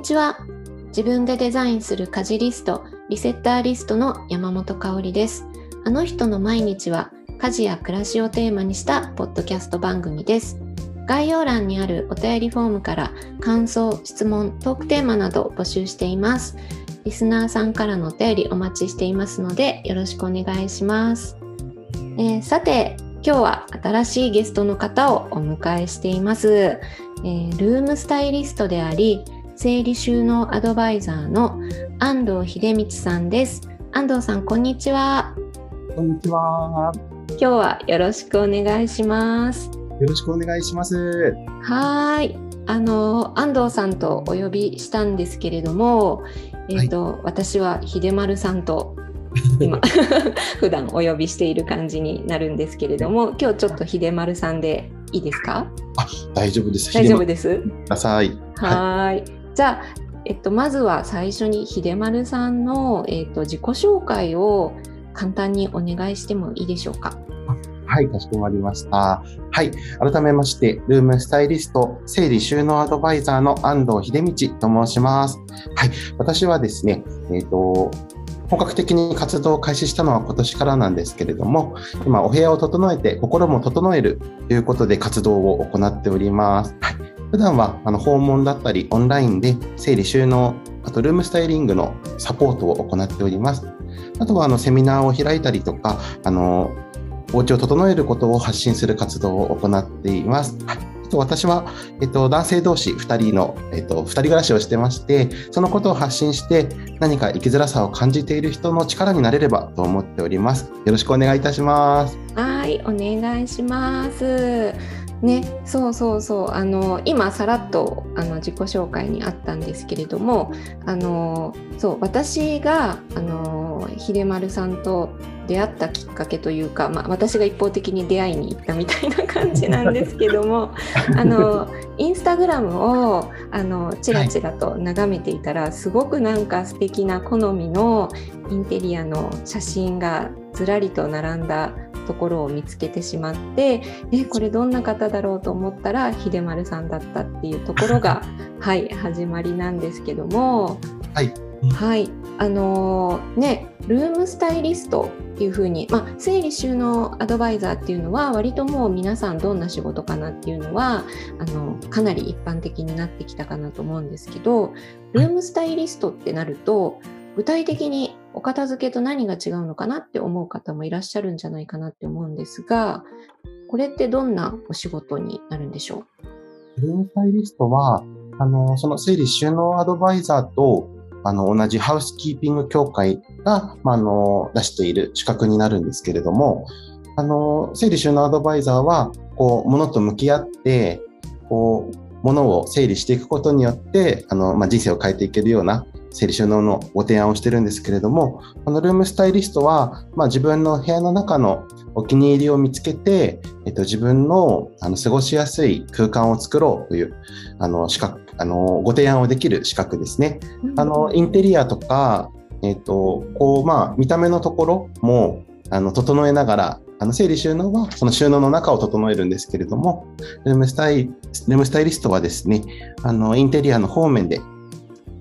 にちは。自分でデザインする家事リストリセッターリストの山本香里です。あの人の毎日は家事や暮らしをテーマにしたポッドキャスト番組です。概要欄にあるお便りフォームから感想、質問、トークテーマなど募集しています。リスナーさんからのお便りお待ちしていますのでよろしくお願いします、えー、さて今日は新しいゲストの方をお迎えしています、えー、ルームスタイリストであり整理収納アドバイザーの安藤秀道さんです。安藤さんこんにちは。こんにちは。今日はよろしくお願いします。よろしくお願いします。はい。あの安藤さんとお呼びしたんですけれどもえーと、はい、私は秀丸さんと 今 普段お呼びしている感じになるんですけれども今日ちょっと秀丸さんでいいですか？あ大丈夫です。大丈夫です。ください。はいじゃあえっと、まずは最初に秀丸さんの、えっと、自己紹介を簡単にお願いしてもいいでしょうか？はい、かしこまりました。はい、改めまして、ルームスタイリスト、整理収納アドバイザーの安藤秀道と申します。はい、私はですね、えっ、ー、と、本格的に活動を開始したのは今年からなんですけれども、今お部屋を整えて心も整えるということで活動を行っております。はい、普段はあの訪問だったりオンラインで整理収納、あとルームスタイリングのサポートを行っております。あとはあのセミナーを開いたりとか、あのお家を整えることを発信する活動を行っています。と私は、えっと、男性同士2人の、えっと、2人暮らしをしてまして、そのことを発信して、何か生きづらさを感じている人の力になれればと思っております。よろしくお願いいたします。はい、お願いします。ね、そうそうそう。あの今さらっとあの自己紹介にあったんですけれどもあのそう私があの秀丸さんと出会ったきっかけというか、まあ、私が一方的に出会いに行ったみたいな感じなんですけども あのインスタグラムをあのチラチラと眺めていたら、はい、すごくなんか素敵な好みのインテリアの写真がずらりと並んだところを見つけてしまってえこれどんな方だろうと思ったら秀丸さんだったっていうところが はい始まりなんですけども。はいはい、あのー、ね、ルームスタイリストっていうふうに、まあ、整理収納アドバイザーっていうのは割ともう皆さんどんな仕事かなっていうのはあのかなり一般的になってきたかなと思うんですけどルームスタイリストってなると具体的にお片付けと何が違うのかなって思う方もいらっしゃるんじゃないかなって思うんですがこれってどんなお仕事になるんでしょう？ルームスタイリストはあのその整理収納アドバイザーとあの、同じハウスキーピング協会が、まあ、の、出している資格になるんですけれども、あの、整理収納アドバイザーは、こう、ものと向き合って、こう、ものを整理していくことによって、あの、まあ、人生を変えていけるような整理収納のご提案をしてるんですけれども、このルームスタイリストは、まあ、自分の部屋の中のお気に入りを見つけて、えっと、自分のあの過ごしやすい空間を作ろうというあの資格あのご提案をできる資格ですね。あのインテリアとか、えっとこうまあ、見た目のところもあの整えながらあの整理収納はその収納の中を整えるんですけれども、ルームスタイルームスタイリストはですね、あのインテリアの方面で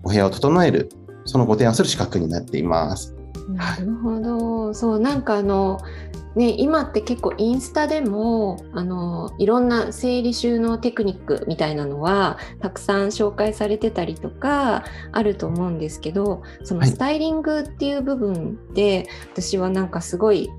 お部屋を整える、そのご提案する資格になっています。なるほど、そうなんかあのね、今って結構インスタでもあのいろんな整理収納テクニックみたいなのはたくさん紹介されてたりとかあると思うんですけどそのスタイリングっていう部分で、はい、私はなんかすごい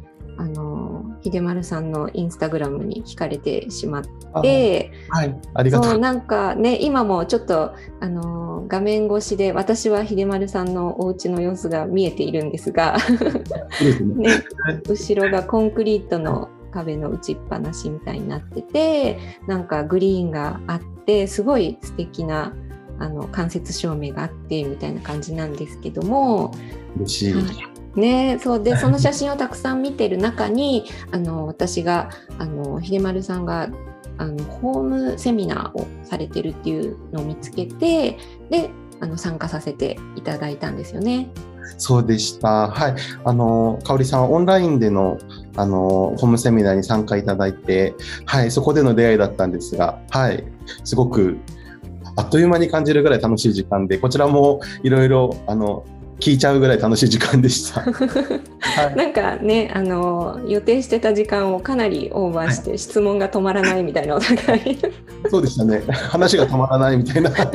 あの秀丸さんのインスタグラムに惹かれてしまって、はい、ありがとう。なんかね今もちょっとあの画面越しで私は秀丸さんのお家の様子が見えているんですがね、後ろがコンクリートの壁の打ちっぱなしみたいになっててなんかグリーンがあってすごい素敵なあの間接照明があってみたいな感じなんですけども。嬉しい、ね、そうでその写真をたくさん見てる中にあの私があの秀丸さんがあのホームセミナーをされてるっていうのを見つけてであの参加させていただいたんですよね。そうでした。はい。あの、かおりさんはオンラインでの、あの、ホームセミナーに参加いただいて、はい、そこでの出会いだったんですが、はい、すごくあっという間に感じるぐらい楽しい時間で、こちらもいろいろ、あの、聞いちゃうぐらい楽しい時間でした。はい、なんかねあの予定してた時間をかなりオーバーして、質問が止まらないみたいなお互いそうでしたね話が止まらないみたいな 感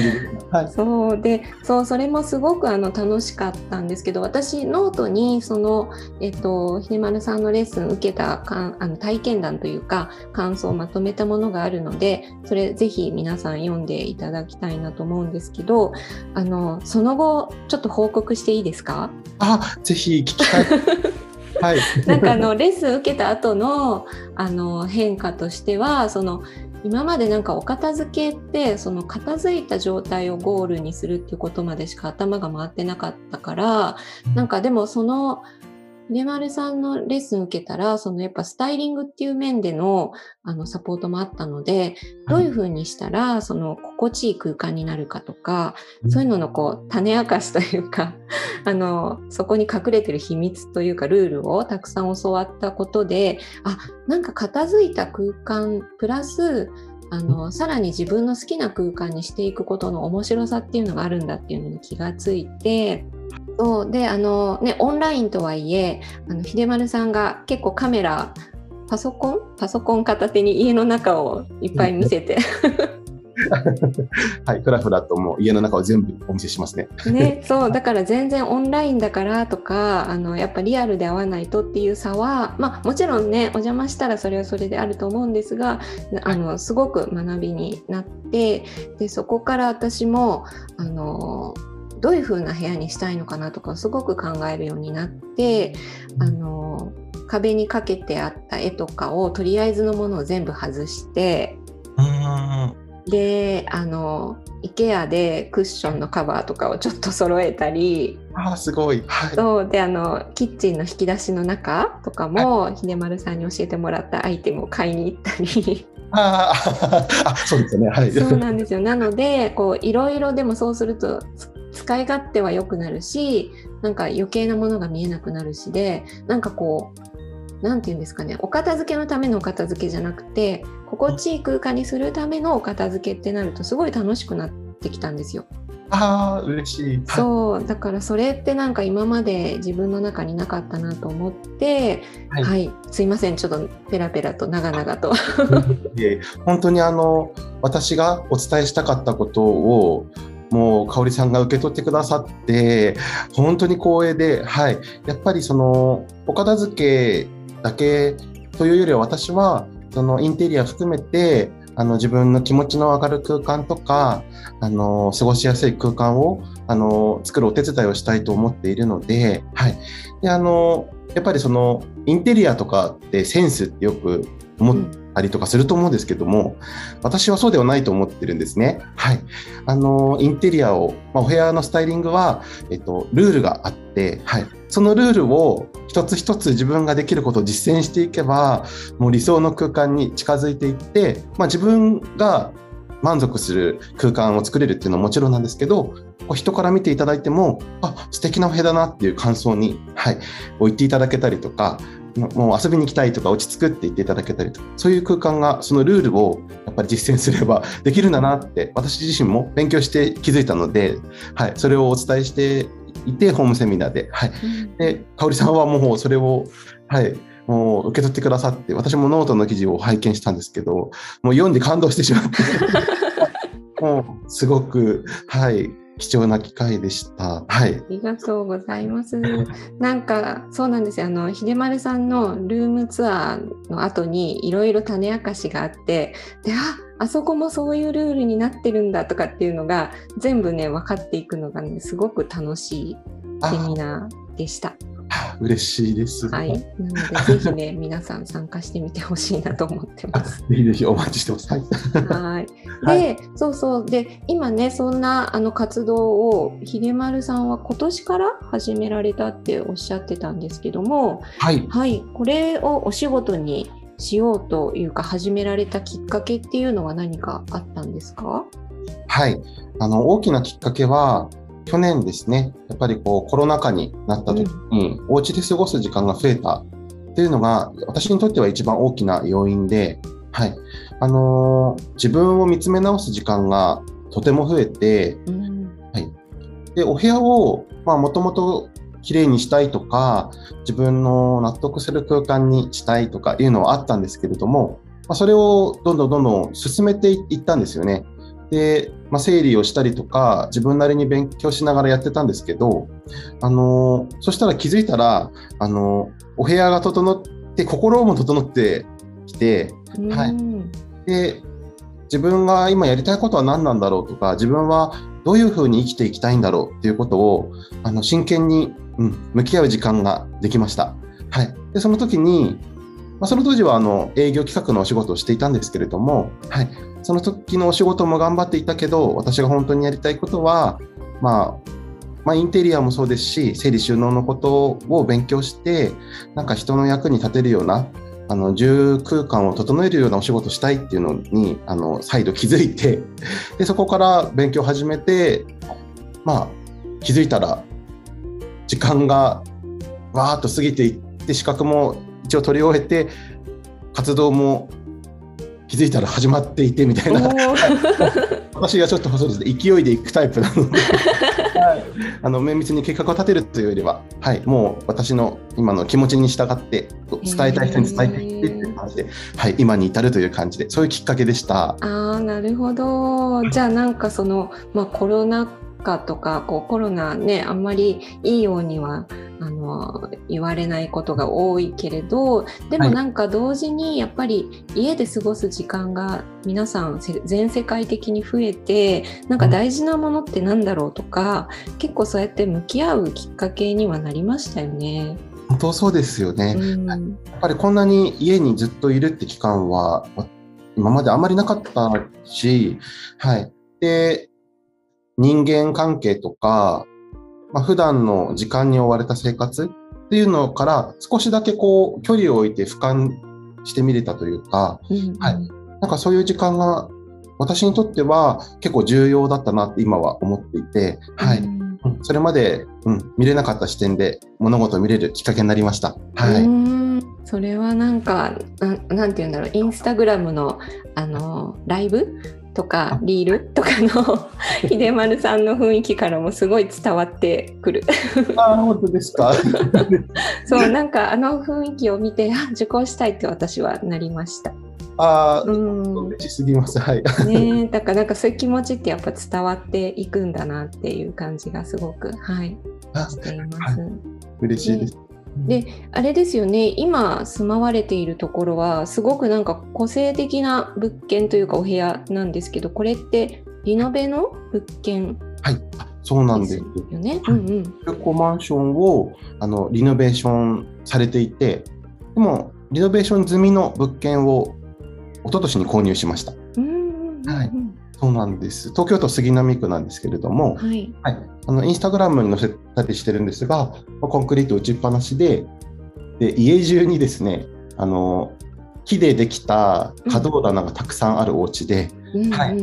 じで。はい、そうでそうそれもすごくあの楽しかったんですけど私ノートにその、えっと、秀通さんのレッスン受けたかあの体験談というか感想をまとめたものがあるのでそれぜひ皆さん読んでいただきたいなと思うんですけどあのその後ちょっと報告していいですか？あぜひ聞きたい。はい、なんかあのレッスン受けた後のあの変化としてはその今までなんかお片付けってその片付いた状態をゴールにするっていうことまでしか頭が回ってなかったからなんかでもその秀丸さんのレッスン受けたら、そのやっぱスタイリングっていう面でのあのサポートもあったので、どういうふうにしたらその心地いい空間になるかとか、そういうののこう種明かしというか、あの、そこに隠れてる秘密というかルールをたくさん教わったことで、あ、なんか片付いた空間プラス、あのさらに自分の好きな空間にしていくことの面白さっていうのがあるんだっていうのに気がついてそうであのねオンラインとはいえあの秀丸さんが結構カメラパソコンパソコン片手に家の中をいっぱい見せて はい、ふらふらともう家の中を全部お見せしますね。ね、そうだから全然オンラインだからとかあのやっぱリアルで会わないとっていう差は、まあ、もちろんねお邪魔したらそれはそれであると思うんですがあのすごく学びになってでそこから私もあのどういう風な部屋にしたいのかなとかすごく考えるようになってあの壁にかけてあった絵とかをとりあえずのものを全部外してであの IKEA でクッションのカバーとかをちょっと揃えたりあすごい、はい、そうであのキッチンの引き出しの中とかも、はい、秀丸さんに教えてもらったアイテムを買いに行ったり。ああそうですね。はい。そうなんですよ。なのでこういろいろでもそうすると使い勝手は良くなるしなんか余計なものが見えなくなるしでなんかこう何て言うんですかねお片付けのためのお片付けじゃなくて心地いい空間にするためのお片付けってなるとすごい楽しくなってきたんですよ。ああ嬉しい。そうだからそれってなんか今まで自分の中になかったなと思って、はい、はい、すいませんちょっとペラペラと長々と。本当にあの私がお伝えしたかったことをもう香織さんが受け取ってくださって本当に光栄で、はい、やっぱりそのお片付けだけというよりは私はそのインテリア含めてあの自分の気持ちの上がる空間とかあの過ごしやすい空間をあの作るお手伝いをしたいと思っているので,、はい、であのやっぱりそのインテリアとかってセンスってよく思ったりとかすると思うんですけども、私はそうではないと思ってるんですね。はい。あの、インテリアを、まあ、お部屋のスタイリングは、えっと、ルールがあって、はい。そのルールを一つ一つ自分ができることを実践していけば、もう理想の空間に近づいていって、まあ、自分が満足する空間を作れるっていうのはもちろんなんですけど、人から見ていただいても、あ、素敵なお部屋だなっていう感想に、はい、置いていただけたりとか、もう遊びに行きたいとか落ち着くって言っていただけたりとそういう空間がそのルールをやっぱり実践すればできるんだなって私自身も勉強して気づいたので、はい、それをお伝えしていてホームセミナーで,、はい、で香織さんはもうそれを、はい、もう受け取ってくださって私もノートの記事を拝見したんですけどもう読んで感動してしまって もうすごくはい貴重な機会でした。はい。ありがとうございます。なんか、そうなんですよ。あの、秀丸さんのルームツアーの後にいろいろ種明かしがあって、で、あ、あそこもそういうルールになってるんだとかっていうのが全部ね、分かっていくのがね、すごく楽しいセミナーでした。嬉しいです。はい。なので、ぜひね、皆さん参加してみてほしいなと思ってます。ぜひぜひお待ちしてます。はい。はい。で、そうそう。で、今ね、そんなあの活動を、秀丸さんは今年から始められたっておっしゃってたんですけども、はい。はい。これをお仕事にしようというか、始められたきっかけっていうのは何かあったんですか？はい。あの、大きなきっかけは、去年ですね、やっぱりこうコロナ禍になった時に、お家で過ごす時間が増えたっていうのが、私にとっては一番大きな要因で、はい。あのー自分を見つめ直す時間がとても増えて、うんで、お部屋を、まあ、もともと綺麗にしたいとか、自分の納得する空間にしたいとかいうのはあったんですけれども、まあ、それをどんどんどんどん進めていったんですよね。で、まあ、整理をしたりとか、自分なりに勉強しながらやってたんですけど、あのーそしたら気づいたら、あのーお部屋が整って、心も整ってきて、はいうんで、自分が今やりたいことは何なんだろうとか、自分はどういうふうに生きていきたいんだろうっていうことを、あの、真剣に、うん、向き合う時間ができました。はい。で、その時に、まあ、その当時は、あの、営業企画のお仕事をしていたんですけれども、はい。その時のお仕事も頑張っていたけど、私が本当にやりたいことは、まあ、まあ、インテリアもそうですし、整理収納のことを勉強して、なんか人の役に立てるような、あの住空間を整えるようなお仕事したいっていうのにあの再度気づいてでそこから勉強を始めてまあ気づいたら時間がわーっと過ぎていって資格も一応取り終えて活動も気づいたら始まっていてみたいな。私がちょっとそうですね。勢いでいくタイプなので、はい、あの綿密に計画を立てるというよりは、はい、もう私の今の気持ちに従って伝えたい人に伝えていってっていう感じで、はい、今に至るという感じでそういうきっかけでした。あーなるほど。じゃあなんかその、まあ、コロナ禍とかこうコロナねあんまりいいようにはあの言われないことが多いけれどでもはいなんか同時にやっぱり家で過ごす時間が皆さんせ全世界的に増えてなんか大事なものってなんだろうとか結構そうやって向き合うきっかけにはなりましたよね。本当そうですよね。うんやっぱりこんなに家にずっといるって期間は今まであまりなかったし、はい。で、人間関係とか、まあ、普段の時間に追われた生活っていうのから少しだけこう距離を置いて俯瞰してみれたというか、うんはいなんかそういう時間が私にとっては結構重要だったなって今は思っていて、はい。うんうんそれまで、うん、見れなかった視点で物事を見れるきっかけになりました。はい。それはなんかなんなんて言うんだろうインスタグラムのあのライブとかリールとかの 秀丸さんの雰囲気からもすごい伝わってくるあ、本当ですか？そうなんかあの雰囲気を見てあ受講したいって私はなりましたあー、うん嬉しすぎます。はい。ねえだからなんかそういう気持ちってやっぱ伝わっていくんだなっていう感じがすごくはいあしています。嬉しいです。であれですよね今住まわれているところはすごくなんか個性的な物件というかお部屋なんですけどこれってリノベの物件はい。あそうなんです。よね。うんうん中古マンションをあのリノベーションされていて、でもリノベーション済みの物件を一昨年に購入しました。うんうんうんうんはいそうなんです。東京都杉並区なんですけれども、はい。はい、あのインスタグラムに載せたりしてるんですが、まあコンクリート打ちっぱなしで、で家中にですね、あの木でできた可動棚がたくさんあるお家で、うんはい。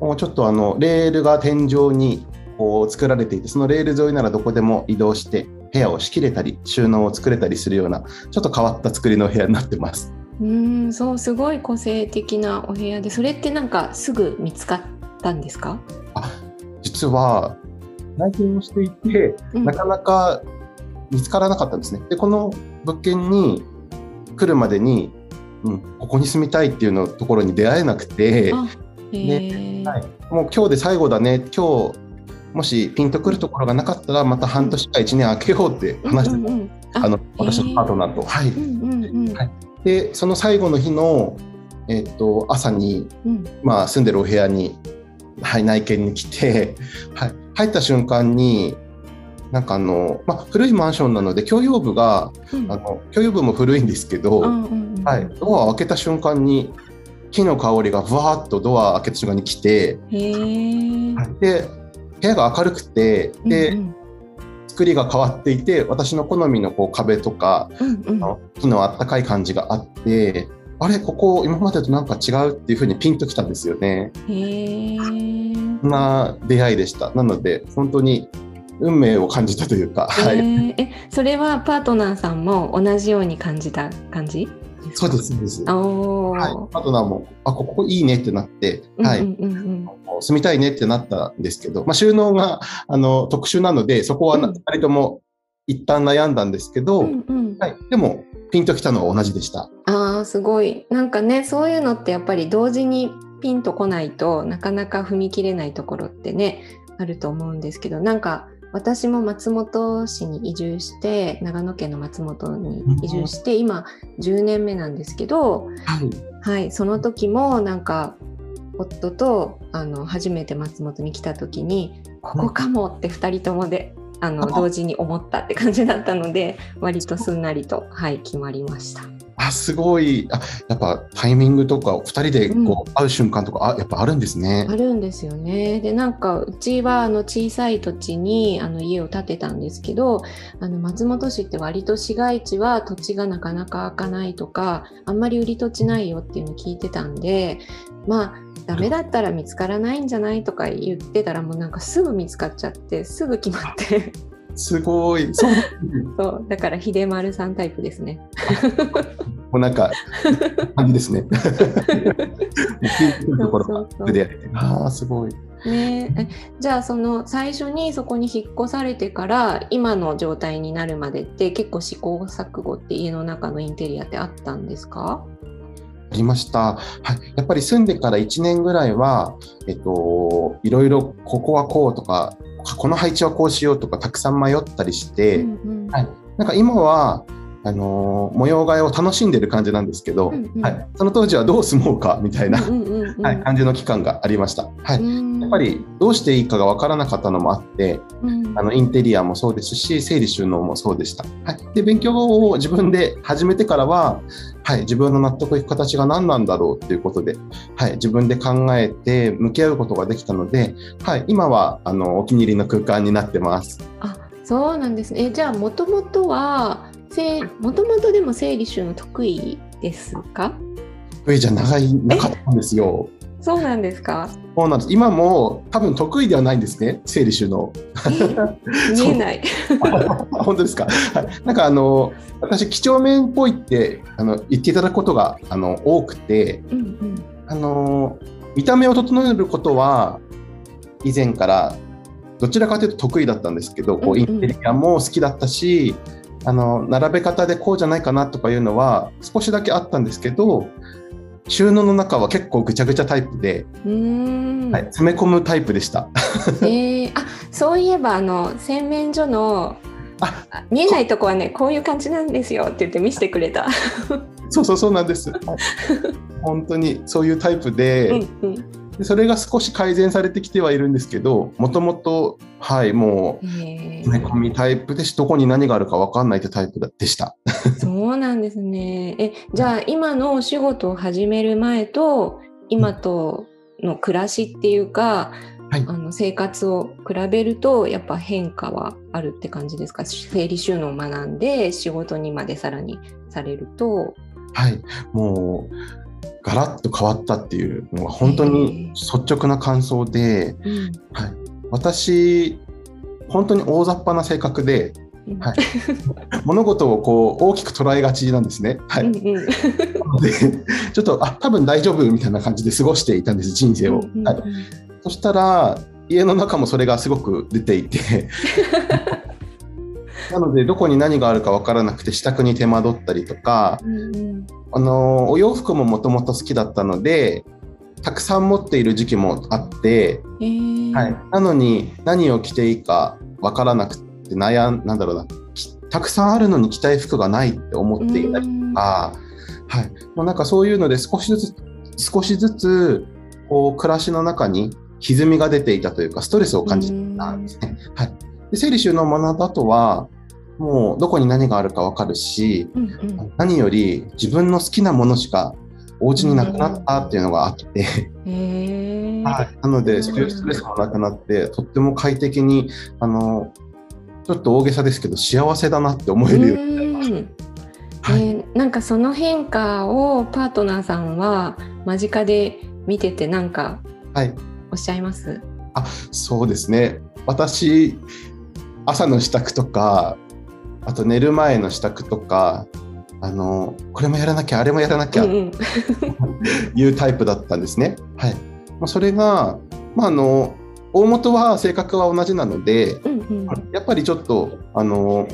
もうちょっとあのレールが天井にこう作られていて、そのレール沿いならどこでも移動して、部屋を仕切れたり、収納を作れたりするような、ちょっと変わった作りの部屋になってます。うんそうすごい個性的なお部屋でそれってなんかすぐ見つかったんですか、実は内見をしていて、うん。なかなか見つからなかったんですね。で、この物件に来るまでに、うん、ここに住みたいっていうのところに出会えなくて、あへー。はい。もう今日で最後だね、今日、もしピンとくるところがなかったら、また半年か1年空けようって話してた、うんうん。うんあの私のパートナーと。はい、うんうんうん。はい。で、その最後の日の、えっと朝に、うん。まあ、住んでるお部屋に、はい、内見に来て、はい、入った瞬間に、なんかあの、まあ、古いマンションなので、共用部が、うん。あの共用部も古いんですけど、うんうんうん。はい、ドアを開けた瞬間に、木の香りがふわーっとドア開けた瞬間に来て、はい。で、部屋が明るくて、で、うん作りが変わっていて、私の好みのこう壁とか、うんうんあの木のあったかい感じがあって、あれ、ここ今までとなんか違うっていうふうにピンときたんですよね。へな出会いでした。なので、本当に運命を感じたというか、はい。えそれはパートナーさんも同じように感じた感じ？そうです、そうです。はい、パートナーも、あ、ここいいねってなって、はい、住みたいねってなったんですけど、まあ、収納があの特殊なので、そこはなうん。2人とも一旦悩んだんですけど、うんうん。うんはい、でも、ピンときたのは同じでした。ああすごい。なんかねそういうのってやっぱり同時にピンとこないとなかなか踏み切れないところってねあると思うんですけどなんか私も松本市に移住して長野県の松本に移住して今10年目なんですけど、はい、はい、その時もなんか夫とあの初めて松本に来た時にここかもって2人ともであのあ。同時に思ったって感じだったので割とすんなりと、はい、決まりました。あすごいあ、やっぱタイミングとか、2人でこう、会う瞬間とか、あやっぱあるんですね。あるんですよね。でなんかうちはあの小さい土地にあの家を建てたんですけどあの松本市って割と市街地は土地がなかなか開かないとかあんまり売り土地ないよっていうのを聞いてたんでまあダメだったら見つからないんじゃないとか言ってたらもうなんかすぐ見つかっちゃってすぐ決まってすごい。そう。そうだから秀丸さんタイプですね。もうなんか、感じですね。ところ。ああ、すごい。ねえじゃあその最初にそこに引っ越されてから今の状態になるまでって結構試行錯誤って家の中のインテリアってあったんですか？ありました。はい。やっぱり住んでから1年ぐらいは、えっと、いろいろここはこうとか、この配置はこうしようとか、たくさん迷ったりして、うんうんはいなんか今は、あのー模様替えを楽しんでる感じなんですけど、うんうんはい、その当時はどう住もうかみたいな、はい、感じの期間がありました。はい。うんやっぱりどうしていいかがわからなかったのもあって、うんあのインテリアもそうですし、整理収納もそうでした。はい、で勉強を自分で始めてからは、はい、自分の納得いく形が何なんだろうということで、はい、自分で考えて向き合うことができたので、はい、今はあのお気に入りの空間になってます。あそうなんですねえじゃあもともとはもともとでも整理収納得意ですか？上じゃ長いなかったんですよ。そうなんですか？そうなんです。今も多分得意ではないんですね、整理収納。え見えない 本当ですか？はい、なんかあの私几帳面っぽいってあの言っていただくことがあの多くて、うんうんあの見た目を整えることは以前からどちらかというと得意だったんですけど、こうイうんうんンテリアも好きだったし、あの並べ方でこうじゃないかなとかいうのは少しだけあったんですけど、収納の中は結構ぐちゃぐちゃタイプで、はい、詰め込むタイプでした。えー、あそういえばあの洗面所の見えないとこはねこういう感じなんですよって言って見せてくれた。そうそうそうなんです。は い本当にそういうタイプで、うんうんでそれが少し改善されてきてはいるんですけど、もともとはいもうえ詰め込みタイプでし、どこに何があるか分かんないってタイプでした。そうなんですね。えじゃあ今のお仕事を始める前と今との暮らしっていうか、はいあの生活を比べるとやっぱ変化はあるって感じですか？整理収納を学んで仕事にまでさらにされると。はい、もうガラッと変わったっていうのが本当に率直な感想で、うんはい、私本当に大雑把な性格でうん。はい。物事をこう大きく捉えがちなんですね。はい、うんうん。なのでちょっとあ多分大丈夫みたいな感じで過ごしていたんです人生を。うんうん。はい、そしたら家の中もそれがすごく出ていて なのでどこに何があるか分からなくて支度に手間取ったりとかうんうん。あのお洋服ももともと好きだったのでたくさん持っている時期もあって、えー。はい、なのに何を着ていいか分からなくて悩んなんだろうなきたくさんあるのに着たい服がないって思っていたりうんとか、はい、もうなんかそういうので少しずつ少しずつこう暮らしの中に歪みが出ていたというかストレスを感じていたんですね。はい、で整理収納を学んだ後はもうどこに何があるか分かるしうんうん。何より自分の好きなものしかお家になくなったっていうのがあって、へー。はい、なのうんでそういうストレスもなくなってとっても快適にあのちょっと大げさですけど幸せだなって思えるようになりました。えーなんかその変化をパートナーさんは間近で見ててなんかはい。おっしゃいます？そうですね。私、朝の支度とか、あと寝る前の支度とか、あのこれもやらなきゃあれもやらなきゃうんうん。いうタイプだったんですね。はい、まあそれが、まあ、あの大元は性格は同じなのでうんうん。やっぱりちょっとあの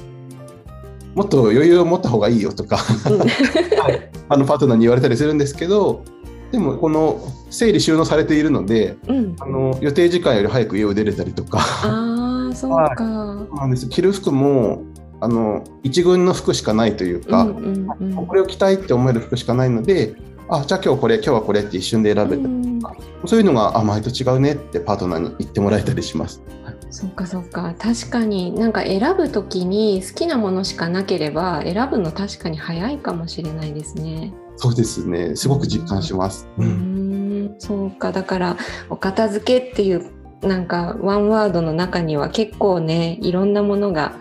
もっと余裕を持った方がいいよとか あのパートナーに言われたりするんですけどでもこの整理収納されているのでうん。あの予定時間より早く家を出れたりとか。ああそうか。そうなんです。着る服もあの一軍の服しかないというか、うんうんうん。これを着たいって思える服しかないのであじゃあ今日これ今日はこれって一瞬で選べた、うん。そういうのがあ前と違うねってパートナーに言ってもらえたりします。そうかそうか。確かになんか選ぶときに好きなものしかなければ選ぶの確かに早いかもしれないですね。そうですね。すごく実感します。ううんん。そうか。だからお片付けっていうなんかワンワードの中には結構ねいろんなものが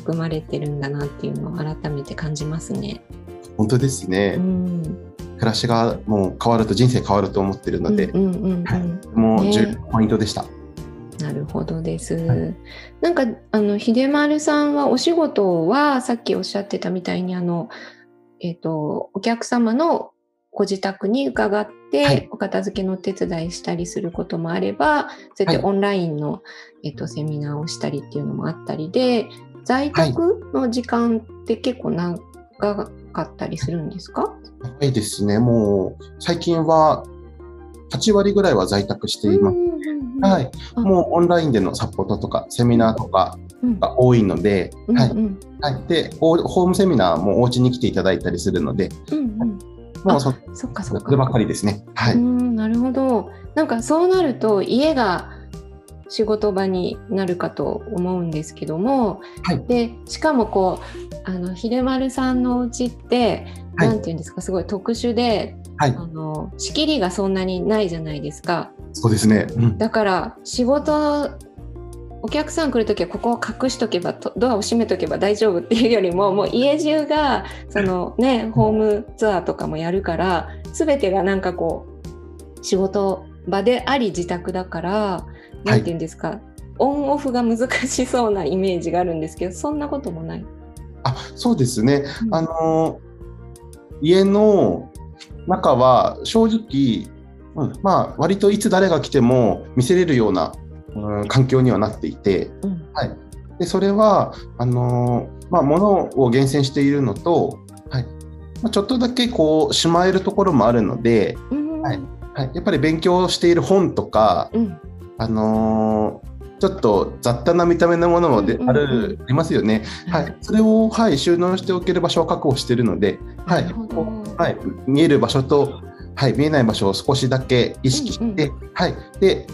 含まれてるんだなっていうのを改めて感じますね。本当ですね、うん、暮らしがもう変わると人生変わると思ってるので、うんうんうんうん。もうね重要なポイントでした。なるほどです。はい。なんかあの秀丸さんはお仕事はさっきおっしゃってたみたいにあのえっ、とお客様のご自宅に伺って、はい。お片付けのお手伝いしたりすることもあれば、そうやってはい。オンラインの、えっとセミナーをしたりっていうのもあったりで、在宅の時間って結構長かったりするんですか？はいですね。もう最近は8割ぐらいは在宅しています。はい、あ。もうオンラインでのサポートとかセミナーとかうん。が多いので、はいうんうん。はい、でホホームセミナーもお家に来ていただいたりするので、うんうん。もうそそっかそっか。ばっかりですね。はい、うんなるほど。なんかそうなると家が仕事場になるかと思うんですけども、はい。でしかもこうあの秀丸さんのお家って、はい。なんていうんですかすごい特殊ではい、あの仕切りがそんなにないじゃないですか。そうですね。うん。だから仕事お客さん来るときはここを隠しとけばとドアを閉めとけば大丈夫っていうよりももう家中がそのねホームツアーとかもやるから全てがなんかこう仕事場であり自宅だから何て言うんですか、オンオフが難しそうなイメージがあるんですけどそんなこともない。あそうですね。うん。あの家の中は正直、うん、まあ割といつ誰が来ても見せれるような、うん、環境にはなっていて、うん。はい、でそれはあのまあ物を厳選しているのと、はい。まあ、ちょっとだけこうしまえるところもあるので、うん。はい。はい、やっぱり勉強している本とか、うんあのーちょっと雑多な見た目のものもで、うんうんうん。あるありますよね。はい、それを、はい、収納しておける場所を確保しているので、はい。はい、見える場所と、はい、見えない場所を少しだけ意識して、はい、で、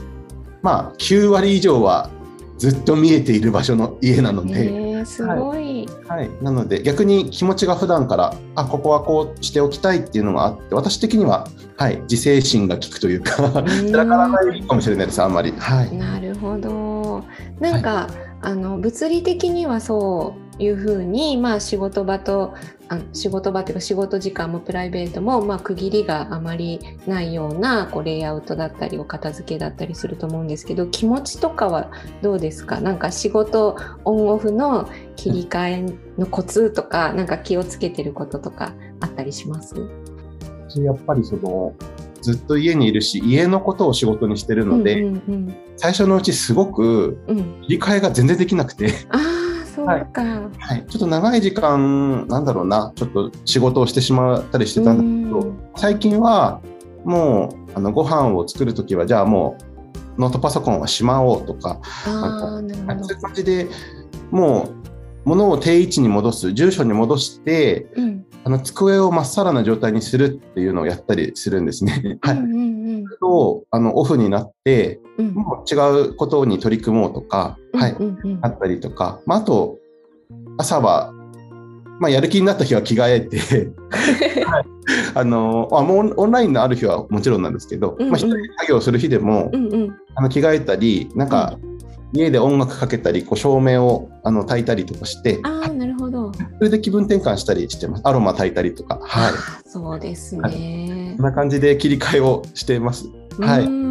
まあ、9割以上はずっと見えている場所の家なので、すごい。はい、なので逆に気持ちが普段からあここはこうしておきたいっていうのがあって私的には、はい、自制心が効くというか散らからないかもしれないですあんまり。はいなるほど。なんか、あの物理的にはそういうふうに、まあ、仕事場とあ仕事場っていうか仕事時間もプライベートも、まあ、区切りがあまりないようなこうレイアウトだったりお片付けだったりすると思うんですけど気持ちとかはどうですか？なんか仕事オンオフの切り替えのコツとかなんか気をつけてることとかあったりします？やっぱりそのずっと家にいるし家のことを仕事にしてるので、うんうん最初のうちすごくうん。うん、切り替えが全然できなくて、ああそうか、はい、ちょっと長い時間なんだろうなちょっと仕事をしてしまったりしてたんだけど、うん。最近はもうあのご飯を作るときはじゃあもうノートパソコンはしまおうとか、ああそういう感じでもう物を定位置に戻す住所に戻してうん。あの机をまっさらな状態にするっていうのをやったりするんですね。はい、うんうん。うんとあのオフになってうん。もう違うことに取り組もうとか、はい、うんうん。あったりとか、まあ、あと朝は、まあ、やる気になった日は着替えて、はい。あのあもうオンラインのある日はもちろんなんですけど、うんうん。まあ、一人で作業する日でも、うんうん。あの着替えたりなんか、家で音楽かけたりこう照明をあの焚いたりとかしてああなるほど。それで気分転換したりしてますアロマ焚いたりとか、はい、そうですねこん。な感じで切り替えをしています。はいうん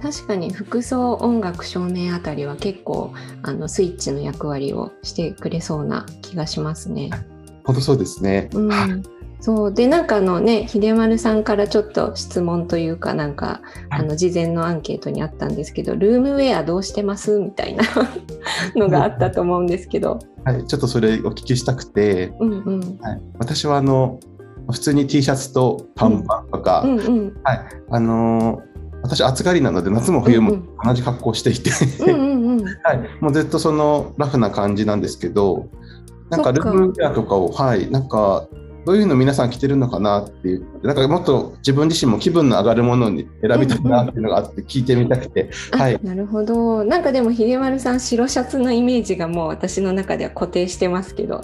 確かに服装音楽照明あたりは結構あのスイッチの役割をしてくれそうな気がしますね。本当そうですね。うんそう。でなんかあのね秀丸さんからちょっと質問というかなんか、あの事前のアンケートにあったんですけどルームウェアどうしてます？みたいな のがあったと思うんですけど、はい、ちょっとそれお聞きしたくて、うんうん。はい、私はあの普通に T シャツと短パンとか、うんうん。はい、あのー私暑がりなので夏も冬も同じ格好していて、うんうんうん。はい、もうずっとそのラフな感じなんですけどなんか。ルームウェアとかをはい。なんかどういうの皆さん着てるのかなっていうなんかもっと自分自身も気分の上がるものに選びたいなっていうのがあって聞いてみたくて、あはい。なるほど。なんかでも秀丸さん白シャツのイメージがもう私の中では固定してますけど。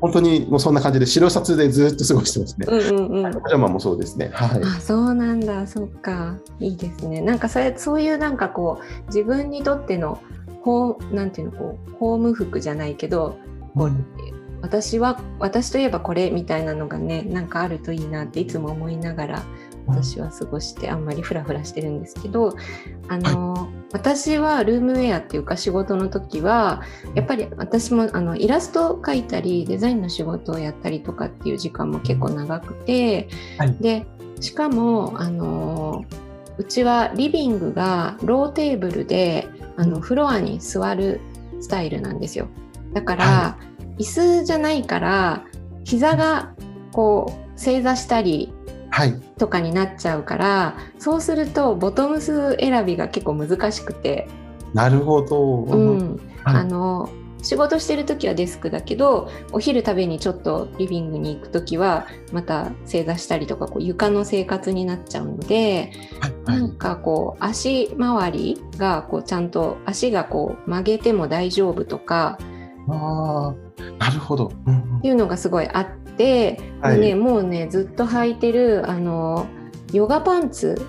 本当にもうそんな感じで白シャツでずっと過ごしてますね。うんうんうん。パジャマもそうですね。はい。あそうなんだ。そっか。いいですね。なんかそれそういうなんかこう自分にとってのホーなんていうのこうホーム服じゃないけどこう私は私といえばこれみたいなのがねなんかあるといいなっていつも思いながら私は過ごしてあんまりフラフラしてるんですけどあの、私はルームウェアっていうか仕事の時はやっぱり私もあのイラストを描いたりデザインの仕事をやったりとかっていう時間も結構長くて、はい。でしかもあのうちはリビングがローテーブルであのフロアに座るスタイルなんですよ。だから、は椅子じゃないから膝がこう正座したりはい。とかになっちゃうからそうするとボトムス選びが結構難しくて、なるほど。うん。はい。あの仕事してる時はデスクだけどお昼食べにちょっとリビングに行く時はまた正座したりとかこう床の生活になっちゃうのではい。なんかこう足周りがこうちゃんと足がこう曲げても大丈夫とかああ、なるほど。うんっていうのがすごいあって、はい。でね、もうねずっと履いてるあのヨガパンツ。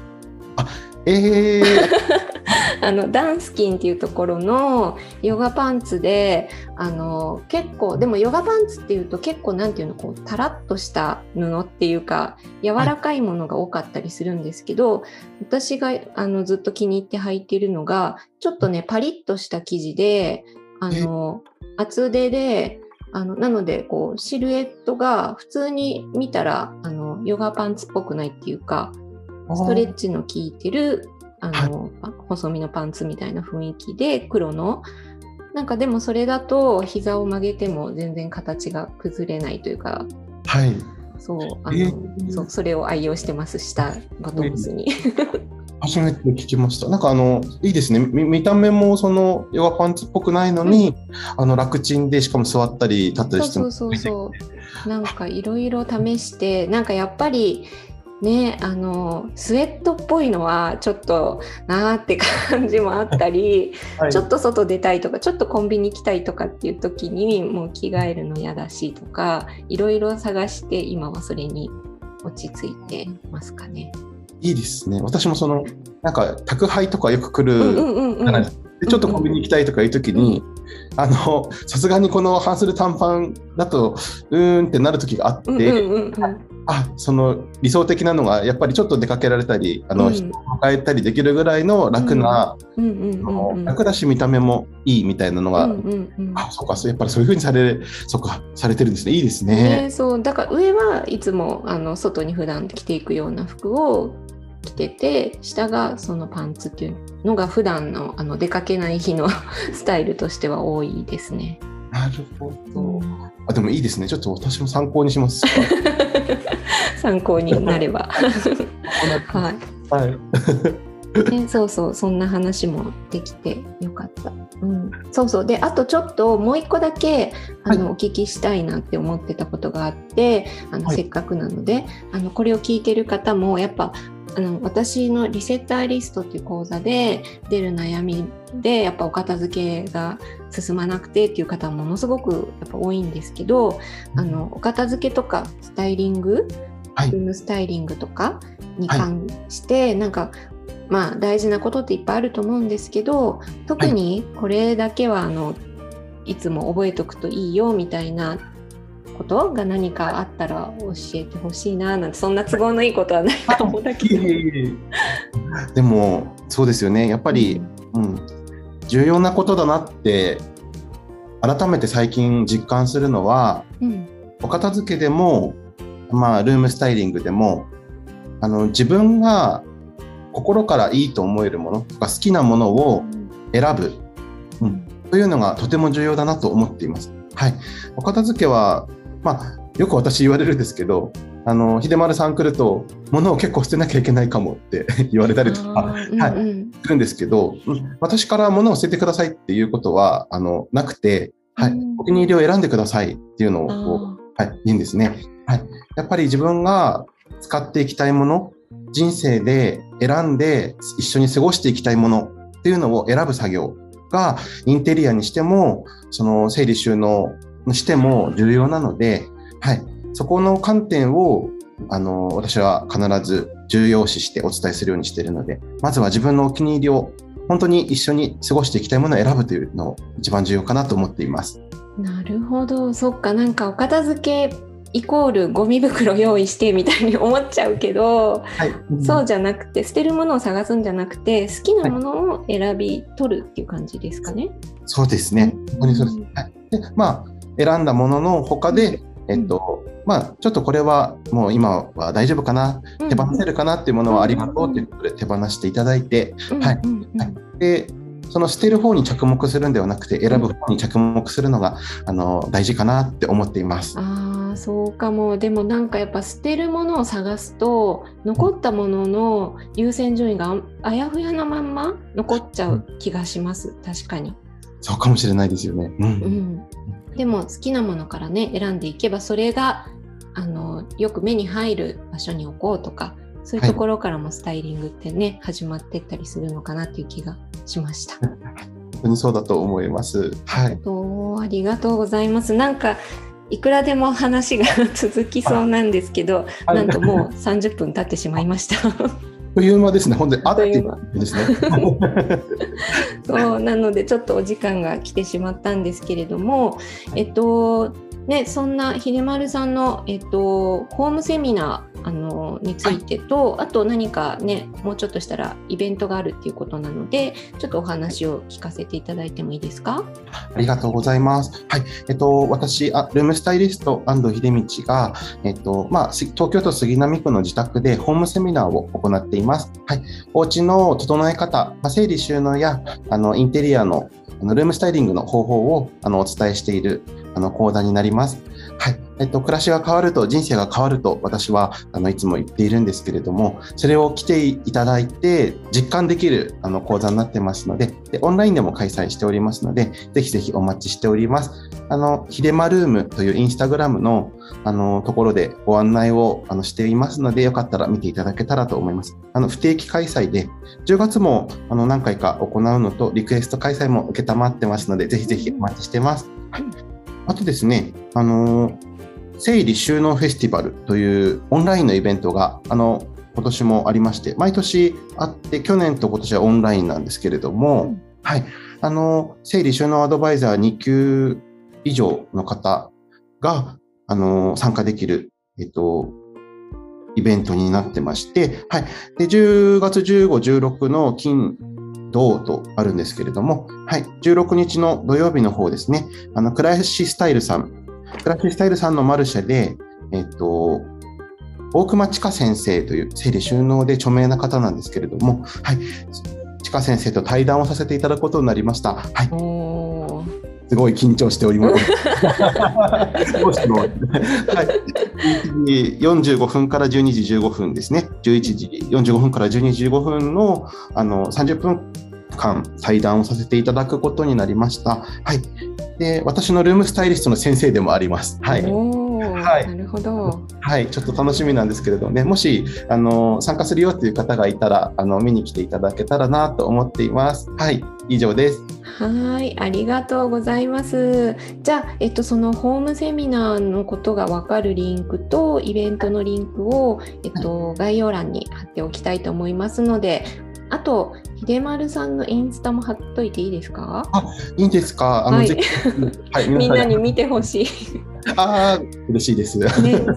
ええ あのダンスキンっていうところのヨガパンツであの結構でもヨガパンツっていうと結構なんていうのこうタラッとした布っていうか柔らかいものが多かったりするんですけど、私があのずっと気に入って履いてるのがちょっとねパリッとした生地であの厚手であのなのでこうシルエットが普通に見たらあのヨガパンツっぽくないっていうかストレッチの効いてるあの、細身のパンツみたいな雰囲気で黒の。なんかでもそれだと膝を曲げても全然形が崩れないというか。はい。そうあの、えー。そうそれを愛用してます下ボトムスに。初めて聞きました。なんかあの、いいですね。み見た目もそのヨガパンツっぽくないのに、あの、楽ちんでしかも座ったり立ったりしてもそうそうそうなんかいろいろ試してなんかやっぱりねあのスウェットっぽいのはちょっとなーって感じもあったり、はいちょっと外出たいとかちょっとコンビニ行きたいとかっていう時にもう着替えるの嫌だしとかいろいろ探して今はそれに落ち着いてますかね。いいですね。私もその、なんか宅配とかよく来るですか。でちょっとコンビニ行きたいとかいう時に、あの、さすがにこの半袖短パンだと、うーんってなる時があって、あ、その理想的なのが、やっぱりちょっと出かけられたり、あの、うん人を迎えたりできるぐらいの楽な、楽だし見た目もいいみたいなのが、うんうんうんあ、そうか、そうやっぱりそういうふうにされ、そうか、されてるんですね。いいですね。ね、そうだから上はいつもあの外に普段着ていくような服を着てて下がそのパンツっていうのが普段のあの出かけない日の スタイルとしては多いですね。なるほど。あ、でもいいですね。ちょっと私も参考にします。参考になれば。は はい。い、ね、そうそうそんな話もできてよかった。うん、そうそうであとちょっともう一個だけあの、はお聞きしたいなって思ってたことがあってあの、はいせっかくなのであのこれを聞いてる方もやっぱあの私のリセッターリストっていう講座で出る悩みでやっぱお片付けが進まなくてっていう方もものすごくやっぱ多いんですけどあのお片付けとかスタイリングはい。ルームスタイリングとかに関して、なんかまあ大事なことっていっぱいあると思うんですけど特にこれだけはあのいつも覚えておくといいよみたいなことが何かあったら教えてほしいななんてそんな都合のいいことはないと思うんだけど。でも、そうですよね。やっぱり、うん、重要なことだなって、改めて最近実感するのは、うんおお片付けでも、まあ、ルームスタイリングでも、あの、自分が心からいいと思えるものとか好きなものを選ぶ、うん、というのがとても重要だなと思っています。はい。お片付けは、まあ、よく私言われるんですけど、あの、秀丸さん来ると、物を結構捨てなきゃいけないかもって 言われたりとか、はい、するんですけど、私から物を捨ててくださいっていうことは、あの、なくて、はい、お気に入りを選んでくださいっていうのを、はい、いいんですね。はい。やっぱり自分が使っていきたいもの、人生で選んで一緒に過ごしていきたいものっていうのを選ぶ作業が、インテリアにしても、その整理収納にしても重要なので、はい。そこの観点を、あの、私は必ず重要視してお伝えするようにしているので、まずは自分のお気に入りを本当に一緒に過ごしていきたいものを選ぶというのを一番重要かなと思っています。なるほど、そっか、なんかお片付けイコールゴミ袋用意してみたいに思っちゃうけど、はい、そうじゃなくて捨てるものを探すんじゃなくて好きなものを選び取るっていう感じですかね。そうですね。本当にそうです。はい、でまあ選んだものの他でえっと、まあ、ちょっとこれはもう今は大丈夫かな、手放せるかなっていうものはありがとうということで手放していただいて、はい。で、その捨てる方に着目するんではなくて、選ぶ方に着目するのが、あの、大事かなって思っています。ああ、そうかも。でもなんかやっぱ捨てるものを探すと、残ったものの優先順位があやふやなまんま残っちゃう気がします。確かに。そうかもしれないですよね。うん。うんでも好きなものからね選んでいけばそれがあのよく目に入る場所に置こうとかそういうところからもスタイリングってね、はい、始まってったりするのかなっていう気がしました。本当にそうだと思います。はい。ありがとうございます。なんかいくらでも話が 続きそうなんですけど、はい、なんともう30分経ってしまいました。という間ですね。本当にあっという間ですね。そうなのでちょっとお時間が来てしまったんですけれども、えっとね、そんな秀丸さんの、えっと、ホームセミナーあのについてと、はい、あと何かねもうちょっとしたらイベントがあるっていうことなのでちょっとお話を聞かせていただいてもいいですか？ありがとうございます。はいえっと、私あルームスタイリスト安藤秀道が、えっとまあ、東京都杉並区の自宅でホームセミナーを行っています。はい、お家の整え方、まあ、整理収納やあのインテリアのルームスタイリングの方法をあのお伝えしているあの講座になります。はい。えっと、暮らしが変わると、人生が変わると、私は、あの、いつも言っているんですけれども、それを来ていただいて、実感できる、あの、講座になってますので、で、オンラインでも開催しておりますので、ぜひぜひお待ちしております。あの、ひでまルームというインスタグラムの、あの、ところでご案内を、あの、していますので、よかったら見ていただけたらと思います。あの、不定期開催で、10月も、あの、何回か行うのと、リクエスト開催も受けたまってますので、ぜひぜひお待ちしてます。はいあとですね、あの整理収納フェスティバルというオンラインのイベントが、あの、今年もありまして、毎年あって、去年と今年はオンラインなんですけれども、うん、はい、あの、整理収納アドバイザー2級以上の方が、あの、参加できる、えっと、イベントになってまして、はい。で、10月15、16の金、銅とあるんですけれども、はい、16日の土曜日の方ですね、あの、クラシスタイルさん、クラシスタイルさんのマルシェで、えっと、大熊千佳先生という整理収納で著名な方なんですけれども、はい、千佳先生と対談をさせていただくことになりました。はい。すごい緊張しております。はい、45分から12時15分ですね。11時45分から12時15分のあの30分間対談をさせていただくことになりました。はい。で、私のルームスタイリストの先生でもあります。はい。はい、なるほど。はい、ちょっと楽しみなんですけれどね、もしあの参加するよという方がいたら、あの見に来ていただけたらなと思っています。はい、以上です。はい、ありがとうございます。じゃあ、えっと、そのホームセミナーのことがわかるリンクとイベントのリンクを、えっと、概要欄に貼っておきたいと思いますので、あと、秀丸さんのインスタも貼っといていいですか？あ、いいですか？あの、はい、はい、みんなに見てほしい。ああ、嬉しいです。ね、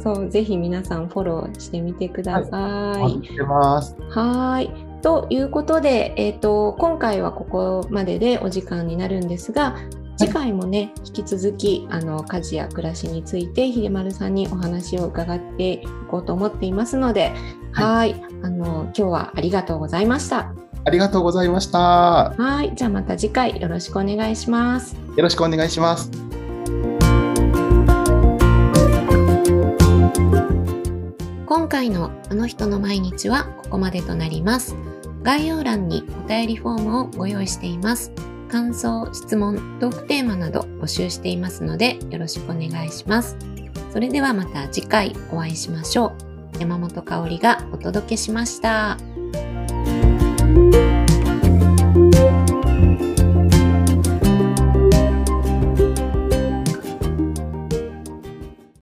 そう、ぜひ皆さんフォローしてみてください。はい。はい。ということで、えっ、ー、と、今回はここまででお時間になるんですが、次回もね、引き続きあの家事や暮らしについて秀丸さんにお話を伺っていこうと思っていますので、はいあの今日はありがとうございました。ありがとうございました。はい、じゃあまた次回よろしくお願いします。よろしくお願いします。今回のあの人の毎日はここまでとなります。概要欄にお便りフォームをご用意しています。感想、質問、トークテーマなど募集していますのでよろしくお願いします。それではまた次回お会いしましょう。山本香里がお届けしました。